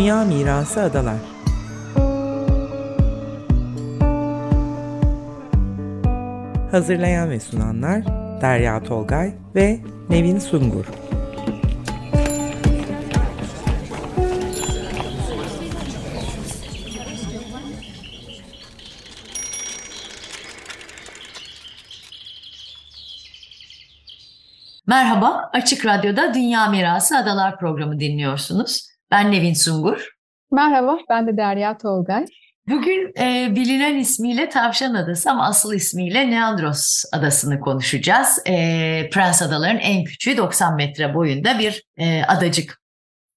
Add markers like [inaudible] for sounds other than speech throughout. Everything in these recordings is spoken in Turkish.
Dünya Mirası Adalar Hazırlayan ve sunanlar Derya Tolgay ve Nevin Sungur Merhaba, Açık Radyo'da Dünya Mirası Adalar programı dinliyorsunuz. Ben Nevin Sungur. Merhaba, ben de Derya Tolgay. Bugün e, bilinen ismiyle Tavşan Adası ama asıl ismiyle Neandros Adası'nı konuşacağız. E, Prens Adaları'nın en küçüğü 90 metre boyunda bir e, adacık.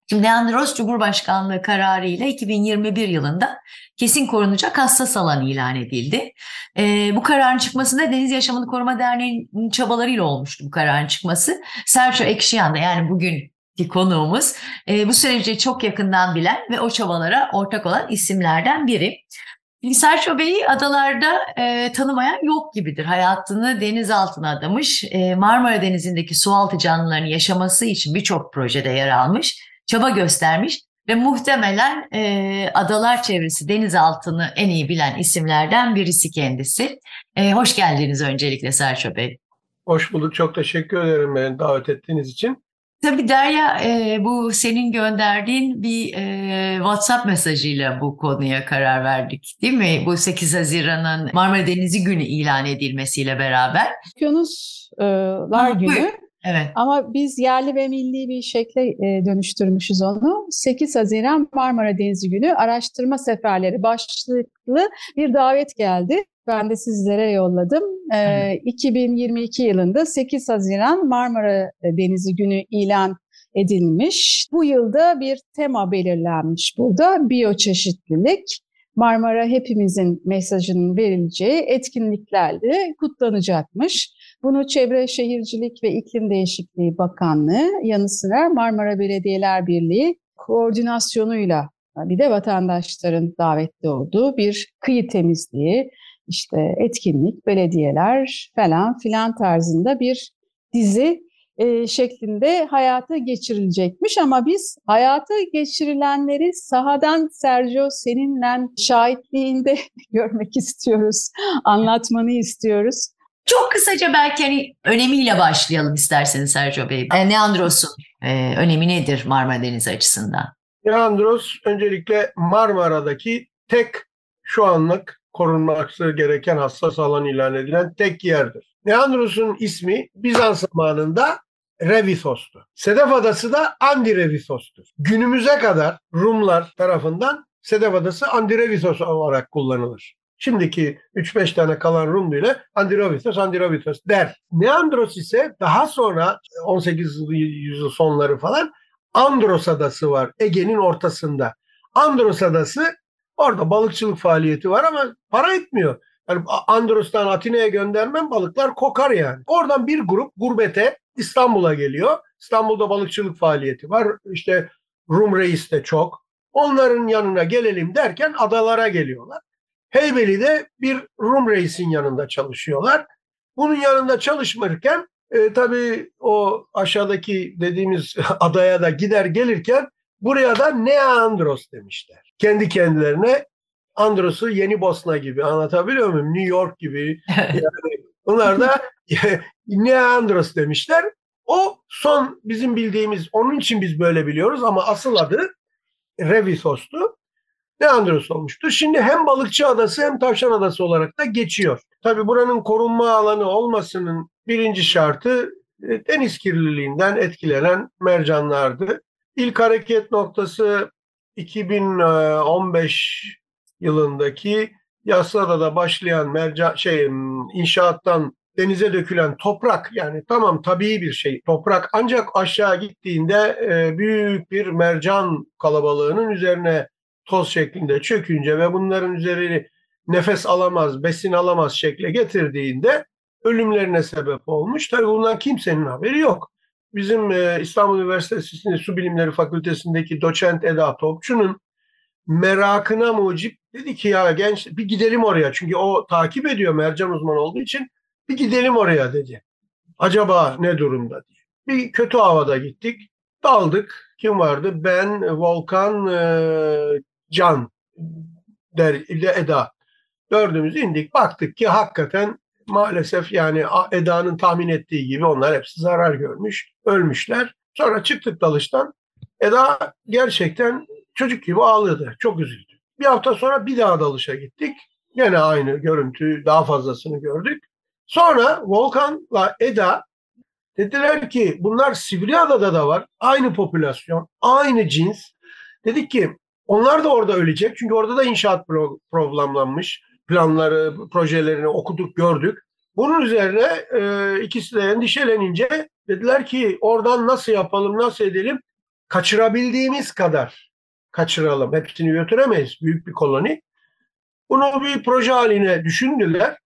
Şimdi Neandros Cumhurbaşkanlığı kararı ile 2021 yılında kesin korunacak hassas alan ilan edildi. E, bu kararın çıkmasında Deniz Yaşamını Koruma Derneği'nin çabalarıyla olmuştu bu kararın çıkması. Sergio Ekşiyan da yani bugün ki konuğumuz e, bu süreci çok yakından bilen ve o çabalara ortak olan isimlerden biri. Sergio Bey'i adalarda e, tanımayan yok gibidir. Hayatını deniz altına adamış, e, Marmara Denizi'ndeki sualtı canlılarının yaşaması için birçok projede yer almış, çaba göstermiş ve muhtemelen e, adalar çevresi denizaltını en iyi bilen isimlerden birisi kendisi. E, hoş geldiniz öncelikle Sergio Bey. Hoş bulduk. Çok teşekkür ederim beni davet ettiğiniz için. Tabii Derya e, bu senin gönderdiğin bir e, WhatsApp mesajıyla bu konuya karar verdik değil mi? Bu 8 Haziran'ın Marmara Denizi Günü ilan edilmesiyle beraber. Okyanuslar Günü. Evet. Ama biz yerli ve milli bir şekle e, dönüştürmüşüz onu. 8 Haziran Marmara Denizi Günü araştırma seferleri başlıklı bir davet geldi. Ben de sizlere yolladım. Ee, 2022 yılında 8 Haziran Marmara Denizi Günü ilan edilmiş. Bu yılda bir tema belirlenmiş burada. Biyoçeşitlilik. Marmara hepimizin mesajının verileceği etkinliklerle kutlanacakmış. Bunu Çevre Şehircilik ve İklim Değişikliği Bakanlığı yanı sıra Marmara Belediyeler Birliği koordinasyonuyla bir de vatandaşların davetli olduğu bir kıyı temizliği, işte etkinlik, belediyeler falan filan tarzında bir dizi e, şeklinde hayata geçirilecekmiş ama biz hayata geçirilenleri sahadan Sergio seninle şahitliğinde [laughs] görmek istiyoruz, anlatmanı istiyoruz. Çok kısaca belki hani önemiyle başlayalım isterseniz Sergio Bey. E, Neandros'un e, önemi nedir Marmara Denizi açısından? Neandros öncelikle Marmara'daki tek şu anlık korunması gereken hassas alan ilan edilen tek yerdir. Neandros'un ismi Bizans zamanında Revithos'tu. Sedef Adası da Andirevithos'tur. Günümüze kadar Rumlar tarafından Sedef Adası Andirevithos olarak kullanılır. Şimdiki 3-5 tane kalan Rum ile Andirovithos, Andirovithos der. Neandros ise daha sonra 18. yüzyıl sonları falan Andros Adası var Ege'nin ortasında. Andros Adası Orada balıkçılık faaliyeti var ama para etmiyor. Yani Andros'tan Atina'ya göndermem balıklar kokar yani. Oradan bir grup gurbete İstanbul'a geliyor. İstanbul'da balıkçılık faaliyeti var. İşte Rum reis de çok. Onların yanına gelelim derken adalara geliyorlar. Heybeli'de bir Rum reisin yanında çalışıyorlar. Bunun yanında çalışırken e, tabii o aşağıdaki dediğimiz [laughs] adaya da gider gelirken buraya da Neandros demişler kendi kendilerine Andros'u Yeni Bosna gibi anlatabiliyor muyum? New York gibi. yani bunlar da [laughs] ne Andros demişler. O son bizim bildiğimiz, onun için biz böyle biliyoruz ama asıl adı Revithos'tu. Ne Andros olmuştu. Şimdi hem balıkçı adası hem tavşan adası olarak da geçiyor. Tabii buranın korunma alanı olmasının birinci şartı e, deniz kirliliğinden etkilenen mercanlardı. İlk hareket noktası 2015 yılındaki Yassıada'da başlayan mercan şey inşaattan denize dökülen toprak yani tamam tabii bir şey toprak ancak aşağı gittiğinde e, büyük bir mercan kalabalığının üzerine toz şeklinde çökünce ve bunların üzeri nefes alamaz, besin alamaz şekle getirdiğinde ölümlerine sebep olmuş. Tabii bundan kimsenin haberi yok bizim e, İstanbul Üniversitesi'nin Su Bilimleri Fakültesindeki doçent Eda Topçu'nun merakına mucip dedi ki ya genç bir gidelim oraya. Çünkü o takip ediyor mercan uzmanı olduğu için bir gidelim oraya dedi. Acaba ne durumda diye. Bir kötü havada gittik. daldık. Kim vardı? Ben, Volkan, e, Can der, ile Eda. Dördümüz indik. Baktık ki hakikaten maalesef yani Eda'nın tahmin ettiği gibi onlar hepsi zarar görmüş, ölmüşler. Sonra çıktık dalıştan. Eda gerçekten çocuk gibi ağladı. Çok üzüldü. Bir hafta sonra bir daha dalışa gittik. Yine aynı görüntü, daha fazlasını gördük. Sonra Volkan'la Eda dediler ki bunlar Sibirya'da da var. Aynı popülasyon, aynı cins. Dedik ki onlar da orada ölecek. Çünkü orada da inşaat pro- programlanmış. Planları, projelerini okuduk, gördük. Bunun üzerine e, ikisi de endişelenince dediler ki oradan nasıl yapalım, nasıl edelim? Kaçırabildiğimiz kadar kaçıralım. Hepsini götüremeyiz. Büyük bir koloni. Bunu bir proje haline düşündüler.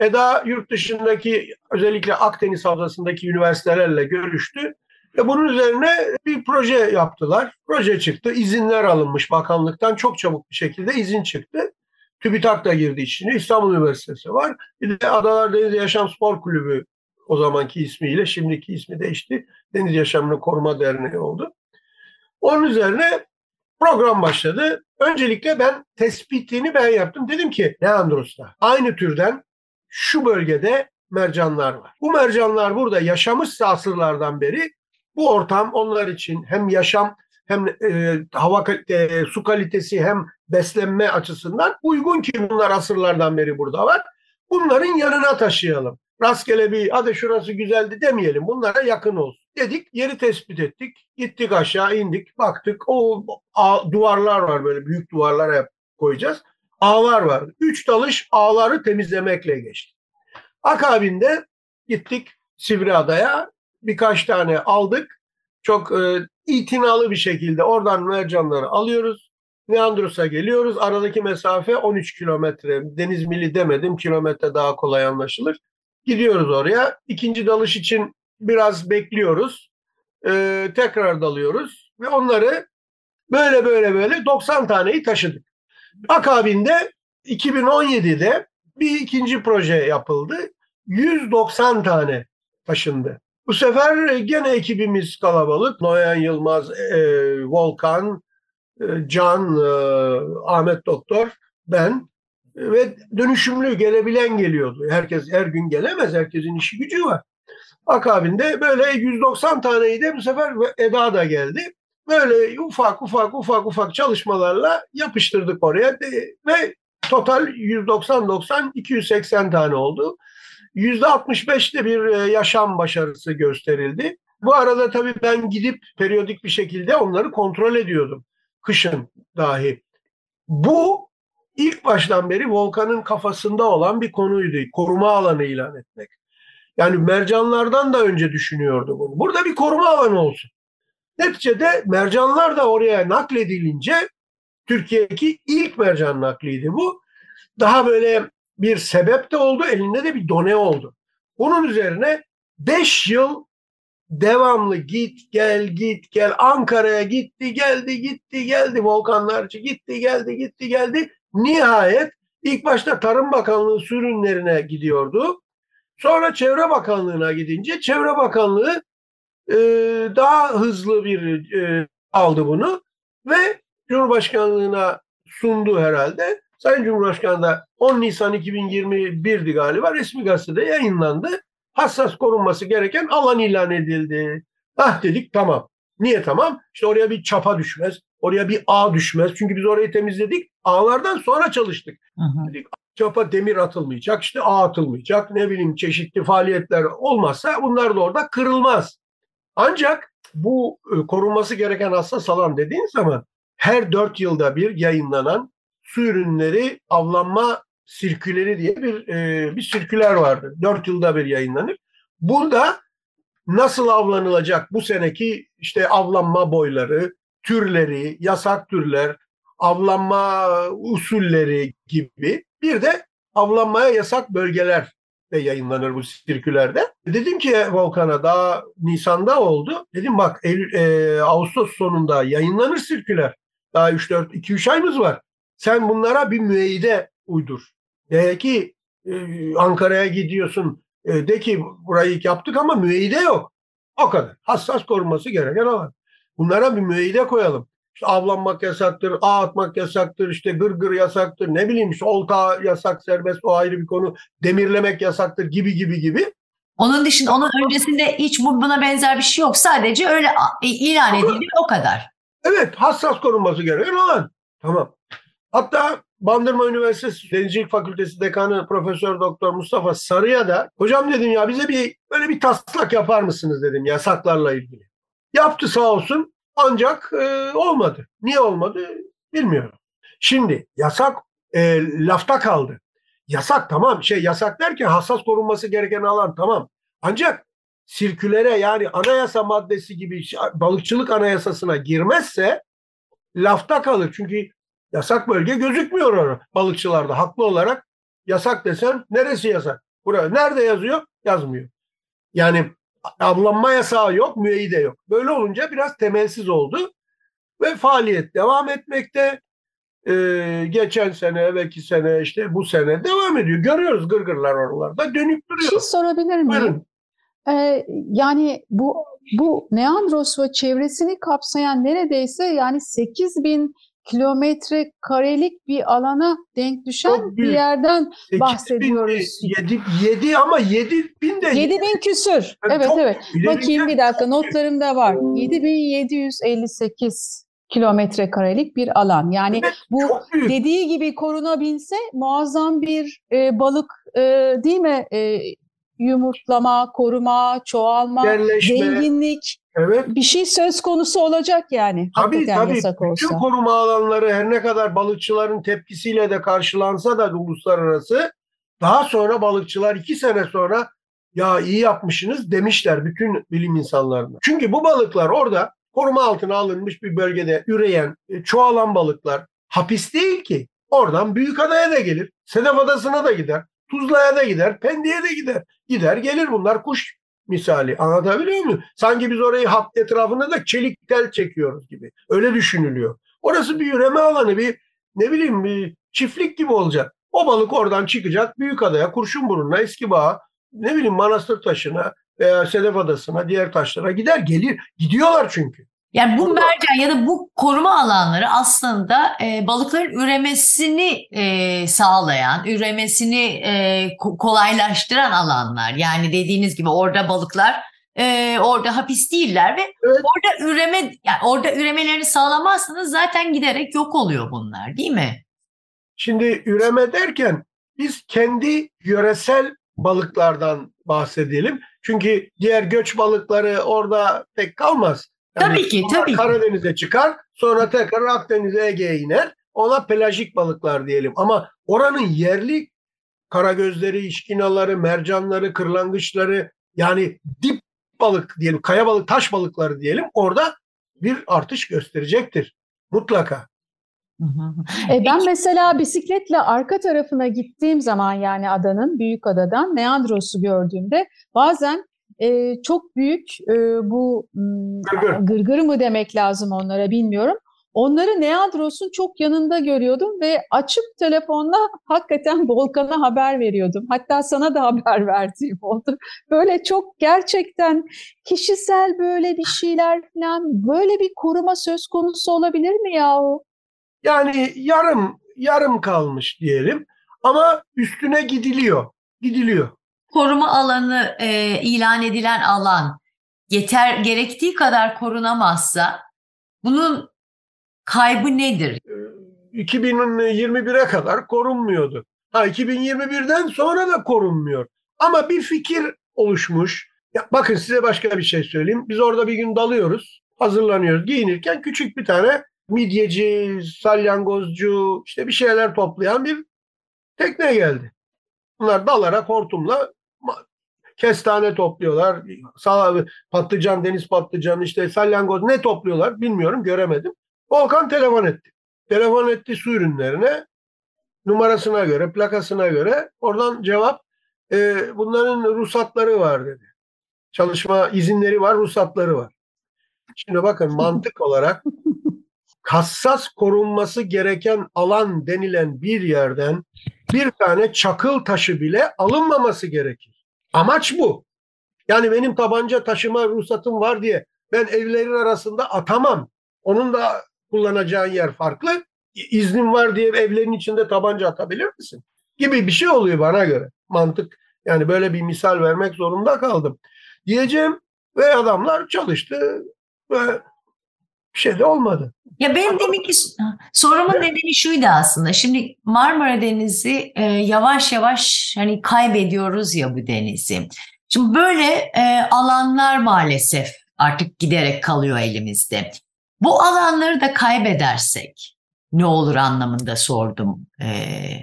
Eda yurt dışındaki özellikle Akdeniz havzasındaki üniversitelerle görüştü. Ve bunun üzerine bir proje yaptılar. Proje çıktı. İzinler alınmış bakanlıktan. Çok çabuk bir şekilde izin çıktı. TÜBİTAK da girdi içine. İstanbul Üniversitesi var. Bir de Adalar Deniz Yaşam Spor Kulübü o zamanki ismiyle şimdiki ismi değişti. Deniz Yaşamını Koruma Derneği oldu. Onun üzerine program başladı. Öncelikle ben tespitini ben yaptım. Dedim ki Neandros'ta aynı türden şu bölgede mercanlar var. Bu mercanlar burada yaşamışsa asırlardan beri bu ortam onlar için hem yaşam hem e, hava e, su kalitesi hem beslenme açısından uygun ki bunlar asırlardan beri burada var. Bunların yanına taşıyalım. Rastgele bir hadi şurası güzeldi demeyelim. Bunlara yakın olsun. Dedik yeri tespit ettik. Gittik aşağı indik. Baktık o a, duvarlar var böyle büyük duvarlara koyacağız. Ağlar var. Üç dalış ağları temizlemekle geçti. Akabinde gittik Sivriada'ya birkaç tane aldık. Çok e, itinalı bir şekilde oradan mercanları alıyoruz. Neandros'a geliyoruz. Aradaki mesafe 13 kilometre. Deniz mili demedim. Kilometre daha kolay anlaşılır. Gidiyoruz oraya. İkinci dalış için biraz bekliyoruz. Ee, tekrar dalıyoruz. Ve onları böyle böyle böyle 90 taneyi taşıdık. Akabinde 2017'de bir ikinci proje yapıldı. 190 tane taşındı. Bu sefer gene ekibimiz kalabalık. Noyan Yılmaz, e, Volkan, e, Can, e, Ahmet Doktor, ben ve dönüşümlü gelebilen geliyordu. Herkes her gün gelemez. Herkesin işi gücü var. Akabinde böyle 190 taneyi de bu sefer Eda da geldi. Böyle ufak ufak ufak ufak çalışmalarla yapıştırdık oraya ve total 190-90 280 tane oldu. %65'te bir e, yaşam başarısı gösterildi. Bu arada tabii ben gidip periyodik bir şekilde onları kontrol ediyordum. Kışın dahi. Bu ilk baştan beri Volkan'ın kafasında olan bir konuydu. Koruma alanı ilan etmek. Yani mercanlardan da önce düşünüyordu bunu. Burada bir koruma alanı olsun. Neticede mercanlar da oraya nakledilince Türkiye'deki ilk mercan nakliydi bu. Daha böyle bir sebep de oldu, elinde de bir done oldu. Bunun üzerine 5 yıl devamlı git gel git gel Ankara'ya gitti geldi gitti geldi volkanlarcı gitti geldi gitti geldi nihayet ilk başta Tarım Bakanlığı su ürünlerine gidiyordu. Sonra Çevre Bakanlığı'na gidince Çevre Bakanlığı e, daha hızlı bir e, aldı bunu ve Cumhurbaşkanlığına sundu herhalde. Sayın Cumhurbaşkanı da 10 Nisan 2021'di galiba resmi gazetede yayınlandı. Hassas korunması gereken alan ilan edildi. Ah dedik tamam. Niye tamam? İşte oraya bir çapa düşmez. Oraya bir ağ düşmez. Çünkü biz orayı temizledik. Ağlardan sonra çalıştık. Hı hı. Dedik çapa demir atılmayacak, işte ağ atılmayacak, ne bileyim çeşitli faaliyetler olmazsa bunlar da orada kırılmaz. Ancak bu e, korunması gereken hassas alan dediğin zaman her dört yılda bir yayınlanan su ürünleri avlanma sirküleri diye bir e, bir sirküler vardı. Dört yılda bir yayınlanır. Burada nasıl avlanılacak bu seneki işte avlanma boyları, türleri, yasak türler, avlanma usulleri gibi bir de avlanmaya yasak bölgeler de yayınlanır bu sirkülerde. Dedim ki Volkan'a daha Nisan'da oldu. Dedim bak Eylül, e, Ağustos sonunda yayınlanır sirküler. Daha 3-4, 2-3 ayımız var. Sen bunlara bir müeyyide uydur. De ki e, Ankara'ya gidiyorsun. E, de ki burayı yaptık ama müeyyide yok. O kadar. Hassas korunması gereken alan. Bunlara bir müeyyide koyalım. İşte avlanmak yasaktır, ağ atmak yasaktır, işte gırgır yasaktır, ne bileyim işte olta yasak, serbest o ayrı bir konu, demirlemek yasaktır gibi gibi gibi. Onun dışında onun öncesinde hiç buna benzer bir şey yok. Sadece öyle ilan edildi o kadar. Evet hassas korunması gereken alan. Tamam. Hatta Bandırma Üniversitesi Denizcilik Fakültesi Dekanı Profesör Doktor Mustafa Sarıya da hocam dedim ya bize bir böyle bir taslak yapar mısınız dedim yasaklarla ilgili. Yaptı sağ olsun ancak e, olmadı. Niye olmadı bilmiyorum. Şimdi yasak e, lafta kaldı. Yasak tamam şey yasak derken hassas korunması gereken alan tamam. Ancak sirkülere yani anayasa maddesi gibi balıkçılık anayasasına girmezse lafta kalır. Çünkü yasak bölge gözükmüyor orada balıkçılarda haklı olarak. Yasak desen neresi yasak? Buraya nerede yazıyor? Yazmıyor. Yani avlanma yasağı yok, müeyyide yok. Böyle olunca biraz temelsiz oldu ve faaliyet devam etmekte. Ee, geçen sene, evvelki sene, işte bu sene devam ediyor. Görüyoruz gırgırlar oralarda dönüp duruyor. Bir şey sorabilir miyim? Buyurun. Ee, yani bu bu Neandros ve çevresini kapsayan neredeyse yani 8 bin kilometre karelik bir alana denk düşen bir yerden bahsediyoruz. 7, 7 ama 7 bin de 7 bin küsür. evet evet. Bakayım bir dakika notlarımda var. 7758 kilometre karelik bir alan. Yani evet, bu dediği gibi korunabilse muazzam bir e, balık e, değil mi? E, yumurtlama, koruma, çoğalma, Yerleşme. zenginlik Evet. Bir şey söz konusu olacak yani. Tabii tabii. Yasak olsa. Bütün koruma alanları her ne kadar balıkçıların tepkisiyle de karşılansa da uluslararası daha sonra balıkçılar iki sene sonra ya iyi yapmışsınız demişler bütün bilim insanlarına. Çünkü bu balıklar orada koruma altına alınmış bir bölgede üreyen, e, çoğalan balıklar hapis değil ki. Oradan büyük adaya da gelir. Sedef Adası'na da gider. Tuzla'ya da gider. Pendik'e de gider. Gider gelir bunlar kuş misali. Anlatabiliyor muyum? Sanki biz orayı hat etrafında da çelik tel çekiyoruz gibi. Öyle düşünülüyor. Orası bir üreme alanı, bir ne bileyim bir çiftlik gibi olacak. O balık oradan çıkacak Büyükada'ya, Kurşunburnu'na, Eskibağa, ne bileyim Manastır Taşı'na veya Sedef Adası'na, diğer taşlara gider gelir. Gidiyorlar çünkü. Yani bu mercan ya da bu koruma alanları aslında e, balıkların üremesini e, sağlayan, üremesini e, kolaylaştıran alanlar. Yani dediğiniz gibi orada balıklar e, orada hapis değiller ve evet. orada üreme yani orada üremelerini sağlamazsanız zaten giderek yok oluyor bunlar değil mi? Şimdi üreme derken biz kendi yöresel balıklardan bahsedelim. Çünkü diğer göç balıkları orada pek kalmaz. Yani tabii ki, tabii Karadeniz'e çıkar, sonra tekrar Akdeniz'e Ege'ye iner. Ona pelajik balıklar diyelim. Ama oranın yerli karagözleri, işkinaları, mercanları, kırlangıçları yani dip balık diyelim, kaya balık, taş balıkları diyelim orada bir artış gösterecektir. Mutlaka. E ben mesela bisikletle arka tarafına gittiğim zaman yani adanın, büyük adadan Neandros'u gördüğümde bazen e, çok büyük e, bu gırgır. gırgır mı demek lazım onlara bilmiyorum. Onları Neandros'un çok yanında görüyordum ve açıp telefonla hakikaten [laughs] Volkan'a haber veriyordum. Hatta sana da haber [laughs] verdiğim oldu. Böyle çok gerçekten kişisel böyle bir şeyler falan böyle bir koruma söz konusu olabilir mi yahu? Yani yarım yarım kalmış diyelim ama üstüne gidiliyor. Gidiliyor koruma alanı e, ilan edilen alan yeter gerektiği kadar korunamazsa bunun kaybı nedir? 2021'e kadar korunmuyordu. Ha 2021'den sonra da korunmuyor. Ama bir fikir oluşmuş. Ya bakın size başka bir şey söyleyeyim. Biz orada bir gün dalıyoruz, hazırlanıyoruz. Giyinirken küçük bir tane midyeci, salyangozcu, işte bir şeyler toplayan bir tekne geldi. Bunlar dalarak hortumla kestane topluyorlar. Sağ, patlıcan, deniz patlıcan, işte salyangoz ne topluyorlar bilmiyorum göremedim. Volkan telefon etti. Telefon etti su ürünlerine numarasına göre, plakasına göre oradan cevap e, bunların ruhsatları var dedi. Çalışma izinleri var, ruhsatları var. Şimdi bakın [laughs] mantık olarak hassas korunması gereken alan denilen bir yerden bir tane çakıl taşı bile alınmaması gerekir. Amaç bu. Yani benim tabanca taşıma ruhsatım var diye ben evlerin arasında atamam. Onun da kullanacağın yer farklı. İznin var diye evlerin içinde tabanca atabilir misin? Gibi bir şey oluyor bana göre. Mantık yani böyle bir misal vermek zorunda kaldım. Diyeceğim ve adamlar çalıştı ve bir şey de olmadı. Ya ben demek ki sorumun nedeni şuydu aslında. Şimdi Marmara Denizi e, yavaş yavaş hani kaybediyoruz ya bu denizi. Şimdi böyle e, alanlar maalesef artık giderek kalıyor elimizde. Bu alanları da kaybedersek ne olur anlamında sordum. Ee...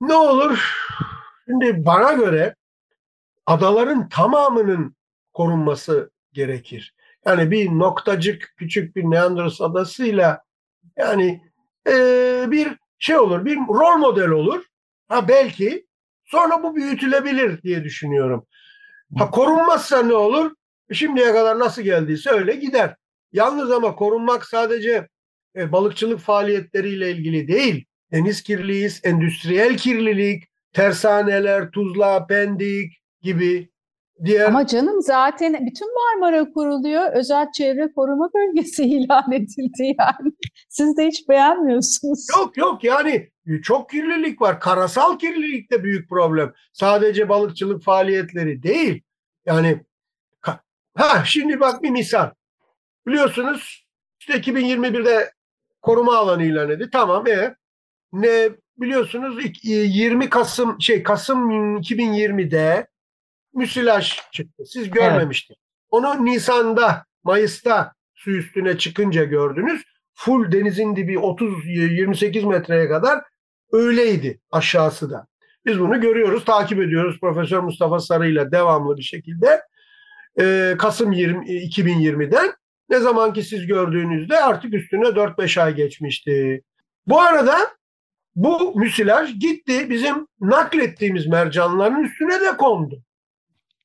Ne olur? Şimdi bana göre adaların tamamının korunması gerekir. Yani bir noktacık küçük bir Neandros adasıyla yani e, bir şey olur, bir rol model olur. Ha belki sonra bu büyütülebilir diye düşünüyorum. Ha korunmazsa ne olur? Şimdiye kadar nasıl geldiyse öyle gider. Yalnız ama korunmak sadece e, balıkçılık faaliyetleriyle ilgili değil. Deniz kirliliği, endüstriyel kirlilik, tersaneler, tuzla, pendik gibi diğer... Ama canım zaten bütün Marmara kuruluyor. Özel çevre koruma [laughs] bölgesi ilan edildi yani. Siz de hiç beğenmiyorsunuz. Yok yok yani çok kirlilik var. Karasal kirlilik de büyük problem. Sadece balıkçılık faaliyetleri değil. Yani ha şimdi bak bir misal. Biliyorsunuz işte 2021'de koruma alanı ilan edildi. Tamam e ne biliyorsunuz 20 Kasım şey Kasım 2020'de müsilaj çıktı. Siz görmemiştiniz. Evet. Onu Nisan'da, Mayıs'ta su üstüne çıkınca gördünüz. Full denizin dibi 30-28 metreye kadar öyleydi aşağısı da. Biz bunu görüyoruz, takip ediyoruz Profesör Mustafa Sarı ile devamlı bir şekilde. Ee, Kasım 20, 2020'den ne zaman ki siz gördüğünüzde artık üstüne 4-5 ay geçmişti. Bu arada bu müsilaj gitti bizim naklettiğimiz mercanların üstüne de kondu.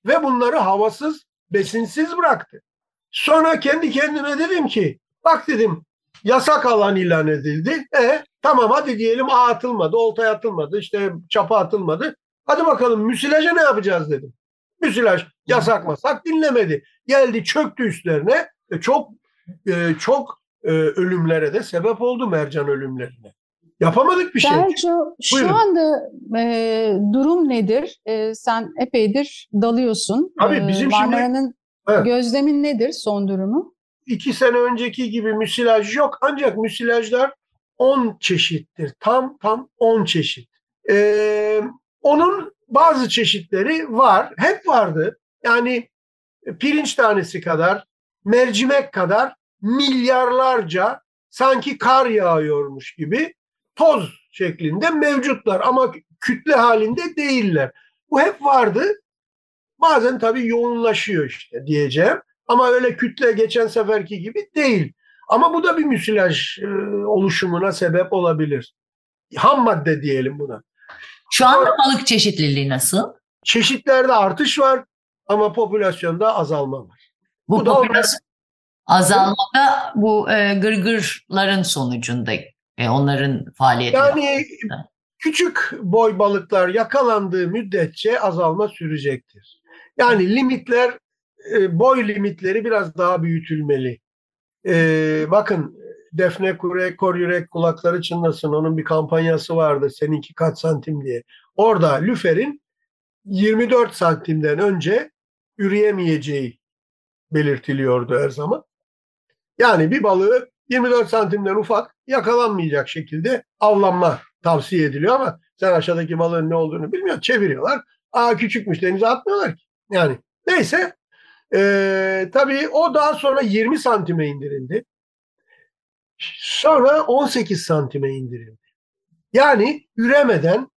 Ve bunları havasız, besinsiz bıraktı. Sonra kendi kendime dedim ki bak dedim yasak alan ilan edildi. E tamam hadi diyelim ağ atılmadı, oltaya atılmadı, işte çapa atılmadı. Hadi bakalım müsilaja ne yapacağız dedim. Müsilaj yasak masak dinlemedi. Geldi çöktü üstlerine e, çok e, çok e, ölümlere de sebep oldu mercan ölümlerine. Yapamadık bir şey. Selçuk şu Buyurun. anda e, durum nedir? E, sen epeydir dalıyorsun. Abi bizim Marmara'nın şimdi, gözlemin nedir son durumu? İki sene önceki gibi müsilaj yok ancak müsilajlar 10 çeşittir. Tam tam 10 çeşit. Ee, onun bazı çeşitleri var. Hep vardı. Yani pirinç tanesi kadar, mercimek kadar milyarlarca sanki kar yağıyormuş gibi toz şeklinde mevcutlar ama kütle halinde değiller. Bu hep vardı. Bazen tabii yoğunlaşıyor işte diyeceğim. Ama öyle kütle geçen seferki gibi değil. Ama bu da bir müsilaj e, oluşumuna sebep olabilir. Ham madde diyelim buna. Şu anda balık çeşitliliği nasıl? Çeşitlerde artış var ama popülasyonda azalma var. Bu, bu popülasyon azalmada bu e, gırgırların sonucunda e, onların faaliyeti. Yani küçük boy balıklar yakalandığı müddetçe azalma sürecektir. Yani limitler e, boy limitleri biraz daha büyütülmeli. E, bakın Defne Kure, Kor Yürek Kulakları Çınlasın onun bir kampanyası vardı seninki kaç santim diye. Orada lüferin 24 santimden önce üreyemeyeceği belirtiliyordu her zaman. Yani bir balığı 24 santimden ufak yakalanmayacak şekilde avlanma tavsiye ediliyor ama sen aşağıdaki balığın ne olduğunu bilmiyor. Çeviriyorlar. Aa küçükmüş denize atmıyorlar ki. Yani neyse ee, tabii o daha sonra 20 santime indirildi. Sonra 18 santime indirildi. Yani üremeden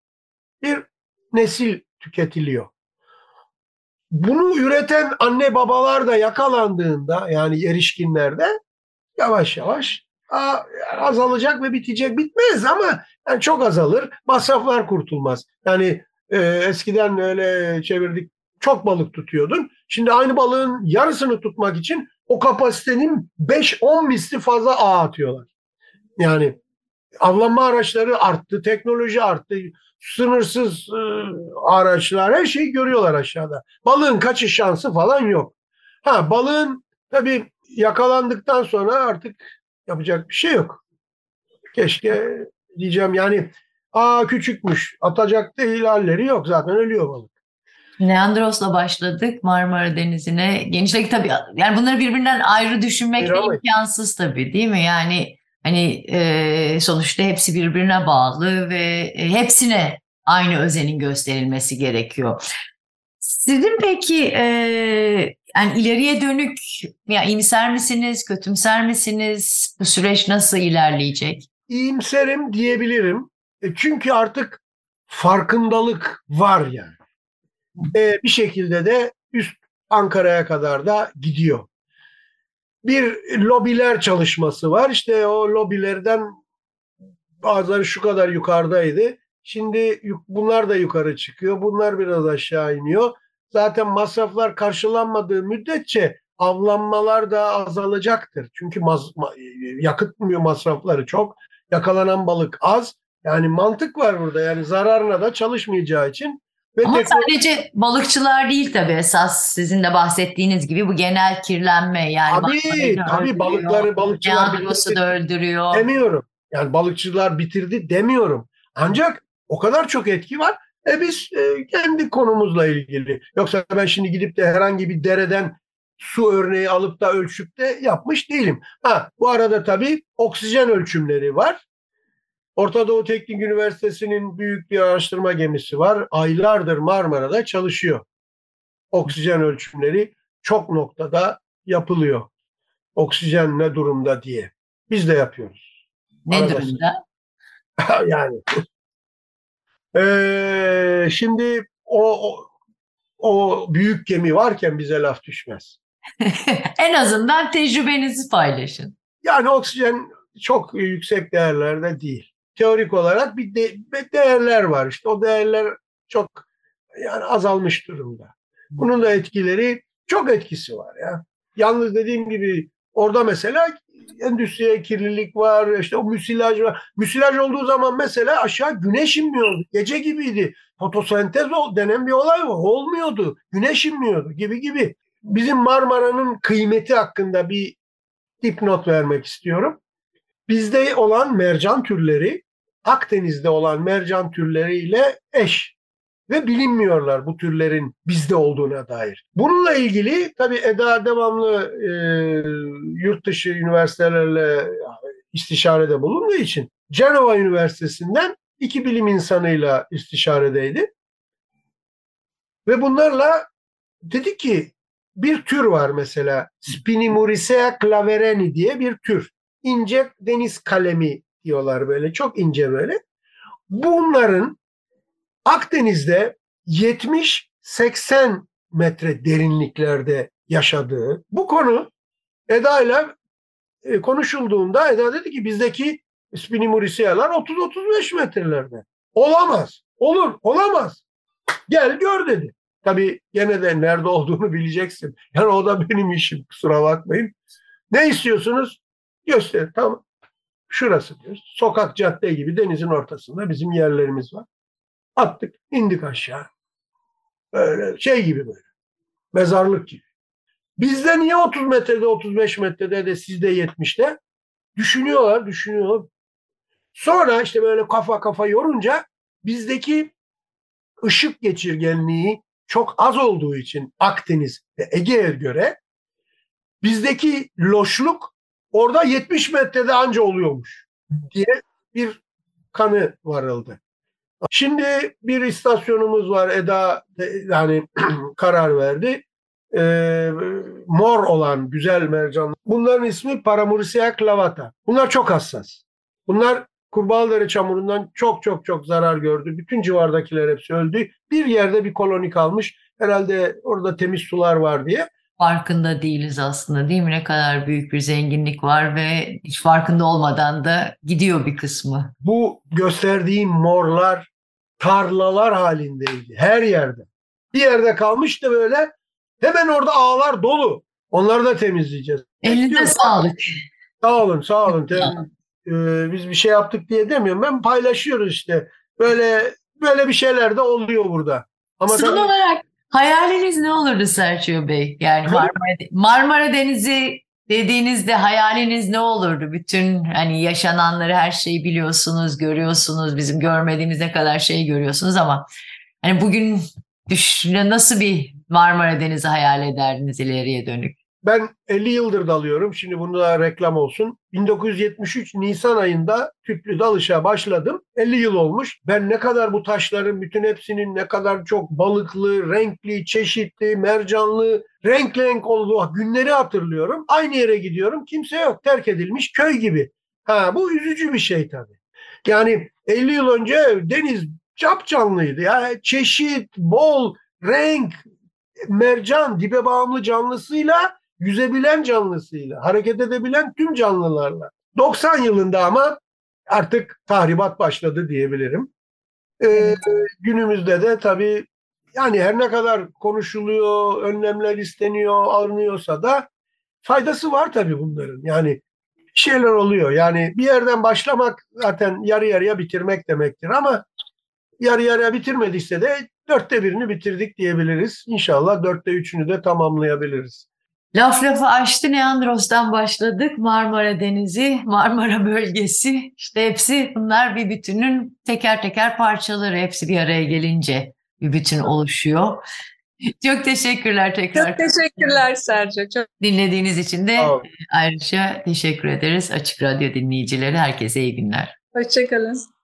bir nesil tüketiliyor. Bunu üreten anne babalar da yakalandığında yani erişkinlerde yavaş yavaş azalacak ve bitecek. Bitmez ama yani çok azalır. Masraflar kurtulmaz. Yani e, eskiden öyle çevirdik çok balık tutuyordun. Şimdi aynı balığın yarısını tutmak için o kapasitenin 5-10 misli fazla ağ atıyorlar. Yani avlanma araçları arttı, teknoloji arttı, sınırsız e, araçlar her şeyi görüyorlar aşağıda. Balığın kaçış şansı falan yok. Ha balığın tabii yakalandıktan sonra artık yapacak bir şey yok. Keşke diyeceğim yani aa küçükmüş atacak değil halleri yok zaten ölüyor balık. Neandros'la başladık Marmara Denizi'ne. Genişlik tabii yani bunları birbirinden ayrı düşünmek de imkansız tabii değil mi? Yani hani e, sonuçta hepsi birbirine bağlı ve e, hepsine aynı özenin gösterilmesi gerekiyor. Sizin peki e, yani ileriye dönük ya iyimser misiniz, kötümser misiniz? Bu süreç nasıl ilerleyecek? İyimserim diyebilirim. E, çünkü artık farkındalık var yani. E, bir şekilde de üst Ankara'ya kadar da gidiyor. Bir lobiler çalışması var. İşte o lobilerden bazıları şu kadar yukarıdaydı. Şimdi bunlar da yukarı çıkıyor. Bunlar biraz aşağı iniyor. Zaten masraflar karşılanmadığı müddetçe avlanmalar da azalacaktır. Çünkü maz- ma- yakıt masrafları çok. Yakalanan balık az. Yani mantık var burada. Yani zararına da çalışmayacağı için. Ve Ama tekrar- sadece balıkçılar değil tabii esas sizin de bahsettiğiniz gibi bu genel kirlenme yani Tabii, tabii balıkları balıkçılar bitirdi da öldürüyor. demiyorum. Yani balıkçılar bitirdi demiyorum. Ancak o kadar çok etki var. E biz e, kendi konumuzla ilgili. Yoksa ben şimdi gidip de herhangi bir dereden su örneği alıp da ölçüp de yapmış değilim. Ha bu arada tabii oksijen ölçümleri var. Orta Doğu Teknik Üniversitesi'nin büyük bir araştırma gemisi var. Aylardır Marmara'da çalışıyor. Oksijen ölçümleri çok noktada yapılıyor. Oksijen ne durumda diye. Biz de yapıyoruz. Ne Arada durumda? [laughs] yani. Ee, şimdi o, o o büyük gemi varken bize laf düşmez. [laughs] en azından tecrübenizi paylaşın. Yani oksijen çok yüksek değerlerde değil. Teorik olarak bir, de, bir değerler var. İşte o değerler çok yani azalmış durumda. Bunun da etkileri çok etkisi var ya. Yalnız dediğim gibi orada mesela endüstriye kirlilik var, işte o müsilaj var. Müsilaj olduğu zaman mesela aşağı güneş inmiyordu. Gece gibiydi. Fotosentez denen bir olay var. Olmuyordu. Güneş inmiyordu gibi gibi. Bizim Marmara'nın kıymeti hakkında bir dipnot vermek istiyorum. Bizde olan mercan türleri Akdeniz'de olan mercan türleriyle eş ve bilinmiyorlar bu türlerin bizde olduğuna dair. Bununla ilgili tabii Eda devamlı e, yurt dışı üniversitelerle istişarede bulunduğu için Cenova Üniversitesi'nden iki bilim insanıyla istişaredeydi. Ve bunlarla dedi ki bir tür var mesela Spinimuricea clavereni diye bir tür. İnce deniz kalemi diyorlar böyle çok ince böyle. Bunların Akdeniz'de 70-80 metre derinliklerde yaşadığı bu konu Eda ile e, konuşulduğunda Eda dedi ki bizdeki Spinimuricea'lar 30-35 metrelerde. Olamaz. Olur. Olamaz. Gel gör dedi. Tabii gene de nerede olduğunu bileceksin. Yani o da benim işim kusura bakmayın. Ne istiyorsunuz? Göster. Tamam. Şurası diyor. Sokak cadde gibi denizin ortasında bizim yerlerimiz var. Attık, indik aşağı. Böyle şey gibi böyle. Mezarlık gibi. Bizde niye 30 metrede, 35 metrede de sizde 70'te? Düşünüyorlar, düşünüyorlar. Sonra işte böyle kafa kafa yorunca bizdeki ışık geçirgenliği çok az olduğu için Akdeniz ve Ege'ye göre bizdeki loşluk orada 70 metrede anca oluyormuş diye bir kanı varıldı. Şimdi bir istasyonumuz var. Eda yani [clears throat] karar verdi. Ee, mor olan güzel mercan. Bunların ismi Paramuricea clavata. Bunlar çok hassas. Bunlar Kurbağaları çamurundan çok çok çok zarar gördü. Bütün civardakiler hepsi öldü. Bir yerde bir koloni kalmış. Herhalde orada temiz sular var diye. Farkında değiliz aslında değil mi? Ne kadar büyük bir zenginlik var ve hiç farkında olmadan da gidiyor bir kısmı. Bu gösterdiğim morlar tarlalar halindeydi her yerde. Bir yerde kalmıştı böyle. Hemen orada ağlar dolu. Onları da temizleyeceğiz. Bekliyorum. sağlık. Sağ olun, sağ olun. Ee, biz bir şey yaptık diye demiyorum. Ben paylaşıyoruz işte. Böyle böyle bir şeyler de oluyor burada. Ama Son tabii- olarak hayaliniz ne olurdu Sergio Bey? Yani? Marmara, Marmara Denizi dediğinizde hayaliniz ne olurdu? Bütün hani yaşananları her şeyi biliyorsunuz, görüyorsunuz. Bizim görmediğimiz ne kadar şey görüyorsunuz ama hani bugün düşünün nasıl bir Marmara Denizi hayal ederdiniz ileriye dönük? Ben 50 yıldır dalıyorum. Şimdi bunu da reklam olsun. 1973 Nisan ayında tüplü dalışa başladım. 50 yıl olmuş. Ben ne kadar bu taşların bütün hepsinin ne kadar çok balıklı, renkli, çeşitli, mercanlı, renk renk olduğu günleri hatırlıyorum. Aynı yere gidiyorum. Kimse yok. Terk edilmiş köy gibi. Ha bu üzücü bir şey tabii. Yani 50 yıl önce deniz cap canlıydı ya. Çeşit, bol, renk, mercan, dibe bağımlı canlısıyla yüzebilen canlısıyla, hareket edebilen tüm canlılarla. 90 yılında ama artık tahribat başladı diyebilirim. Ee, günümüzde de tabii yani her ne kadar konuşuluyor, önlemler isteniyor, alınıyorsa da faydası var tabii bunların. Yani şeyler oluyor. Yani bir yerden başlamak zaten yarı yarıya bitirmek demektir ama yarı yarıya bitirmediyse de dörtte birini bitirdik diyebiliriz. İnşallah dörtte üçünü de tamamlayabiliriz. Laf lafı açtı Neandros'tan başladık. Marmara Denizi, Marmara bölgesi işte hepsi bunlar bir bütünün teker teker parçaları. Hepsi bir araya gelince bir bütün oluşuyor. [laughs] Çok teşekkürler tekrar. Çok teşekkürler Sergio. Çok... Dinlediğiniz için de ayrıca teşekkür ederiz. Açık Radyo dinleyicileri herkese iyi günler. Hoşçakalın.